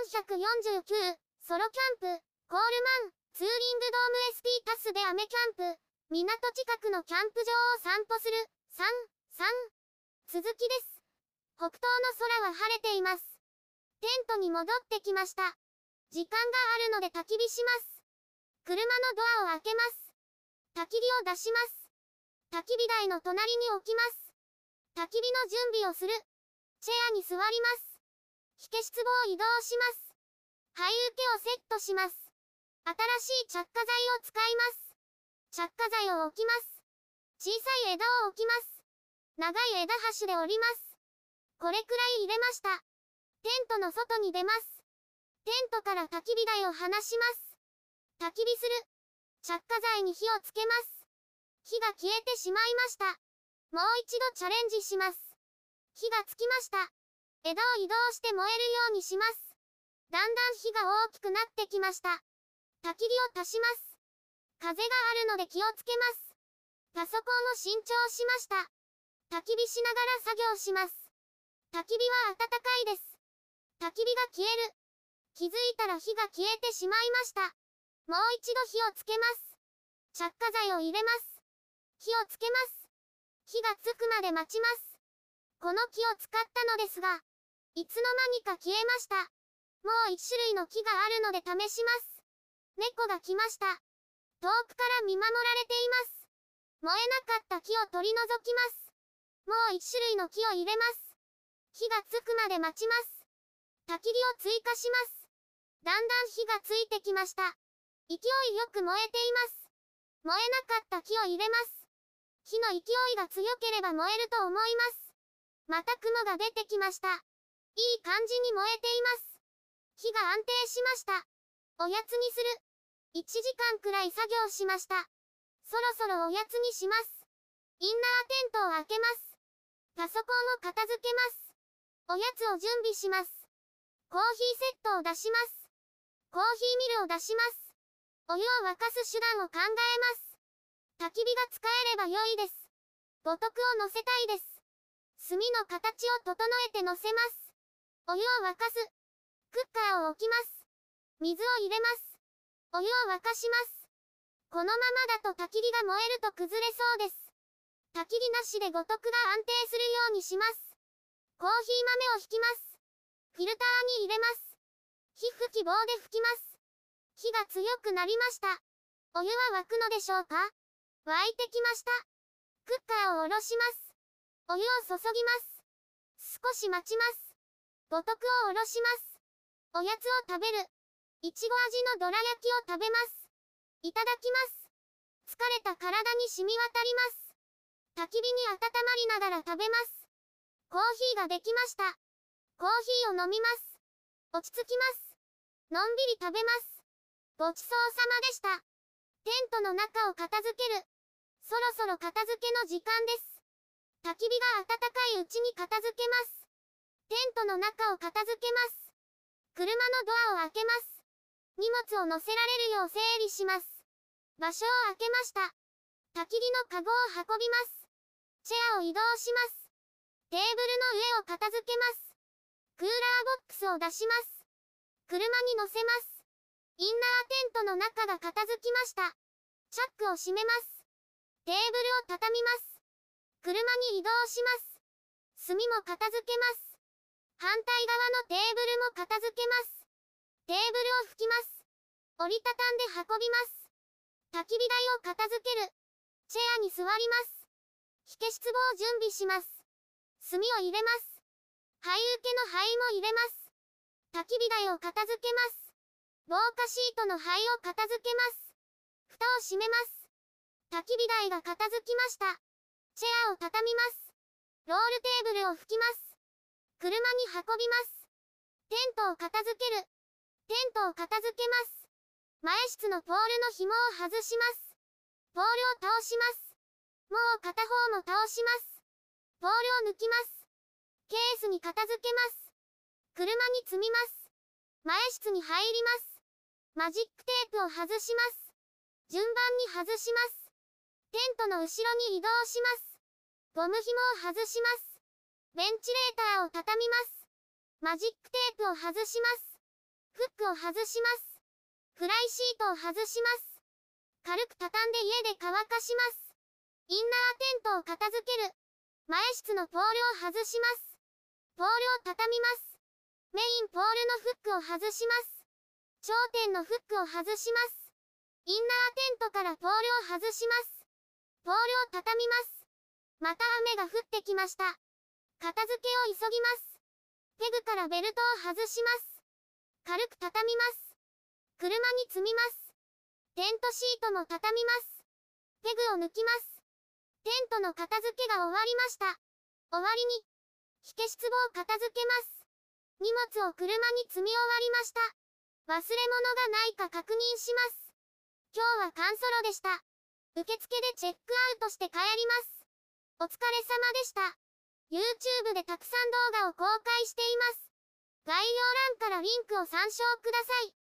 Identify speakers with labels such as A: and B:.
A: 449、ソロキャンプ、コールマン、ツーリングドーム SP タスで雨キャンプ、港近くのキャンプ場を散歩する、3、3、続きです。北東の空は晴れています。テントに戻ってきました。時間があるので焚き火します。車のドアを開けます。焚き火を出します。焚き火台の隣に置きます。焚き火の準備をする。チェアに座ります。火消し壺を移動します。灰受けをセットします。新しい着火剤を使います。着火剤を置きます。小さい枝を置きます。長い枝端で折ります。これくらい入れました。テントの外に出ます。テントから焚き火台を離します。焚き火する。着火剤に火をつけます。火が消えてしまいました。もう一度チャレンジします。火がつきました。枝を移動して燃えるようにします。だんだん火が大きくなってきました。焚き火を足します。風があるので気をつけます。パソコンを新調しました。焚き火しながら作業します。焚き火は暖かいです。焚き火が消える。気づいたら火が消えてしまいました。もう一度火をつけます。着火剤を入れます。火をつけます。火がつくまで待ちます。この木を使ったのですが、いつの間にか消えました。もう一種類の木があるので試します。猫が来ました。遠くから見守られています。燃えなかった木を取り除きます。もう一種類の木を入れます。火がつくまで待ちます。焚き火を追加します。だんだん火がついてきました。勢いよく燃えています。燃えなかった木を入れます。火の勢いが強ければ燃えると思います。また雲が出てきました。いい感じに燃えています。火が安定しました。おやつにする。1時間くらい作業しました。そろそろおやつにします。インナーテントを開けます。パソコンを片付けます。おやつを準備します。コーヒーセットを出します。コーヒーミルを出します。お湯を沸かす手段を考えます。焚き火が使えれば良いです。五徳を乗せたいです。炭の形を整えて乗せます。お湯を沸かす。クッカーを置きます。水を入れます。お湯を沸かします。このままだと焚き火が燃えると崩れそうです。焚き火なしで五徳が安定するようにします。コーヒー豆を引きます。フィルターに入れます。火吹き棒で吹きます。火が強くなりました。お湯は沸くのでしょうか？沸いてきました。クッカーを下ろします。お湯を注ぎます。少し待ちます。五徳を下ろします。おやつを食べる。いちご味のどら焼きを食べます。いただきます。疲れた体に染み渡ります。焚き火に温まりながら食べます。コーヒーができました。コーヒーを飲みます。落ち着きます。のんびり食べます。ごちそうさまでした。テントの中を片付ける。そろそろ片付けの時間です。焚き火が暖かいうちに片付けます。テントの中を片付けます。車のドアを開けます。荷物を乗せられるよう整理します。場所を開けました。焚き火のカゴを運びます。チェアを移動します。テーブルの上を片付けます。クーラーボックスを出します。車に乗せます。インナーテントの中が片付きました。チャックを閉めます。テーブルを畳みます。車に移動します。炭も片付けます。反対側のテーブルも片付けます。テーブルを拭きます。折りたたんで運びます。焚き火台を片付ける。チェアに座ります。火消し壺を準備します。炭を入れます。灰受けの灰も入れます。焚き火台を片付けます。防火シートの灰を片付けます。蓋を閉めます。焚き火台が片付きました。チェアを畳みます。ロールテーブルを拭きます。車に運びます。テントを片付ける。テントを片付けます。前室のポールの紐を外します。ポールを倒します。もう片方も倒します。ポールを抜きます。ケースに片付けます。車に積みます。前室に入ります。マジックテープを外します。順番に外します。テントの後ろに移動します。ゴム紐を外します。ベンチレーターを畳みます。マジックテープを外します。フックを外します。フライシートを外します。軽く畳んで家で乾かします。インナーテントを片付ける。前室のポールを外します。ポールを畳みます。メインポールのフックを外します。頂点のフックを外します。インナーテントからポールを外します。ポールを畳みます。また雨が降ってきました。片付けを急ぎます。ペグからベルトを外します。軽く畳みます。車に積みます。テントシートも畳みます。ペグを抜きます。テントの片付けが終わりました。終わりに、火消し壺を片付けます。荷物を車に積み終わりました。忘れ物がないか確認します。今日はカンソロでした。受付でチェックアウトして帰ります。お疲れ様でした。YouTube でたくさん動画を公開しています。概要欄からリンクを参照ください。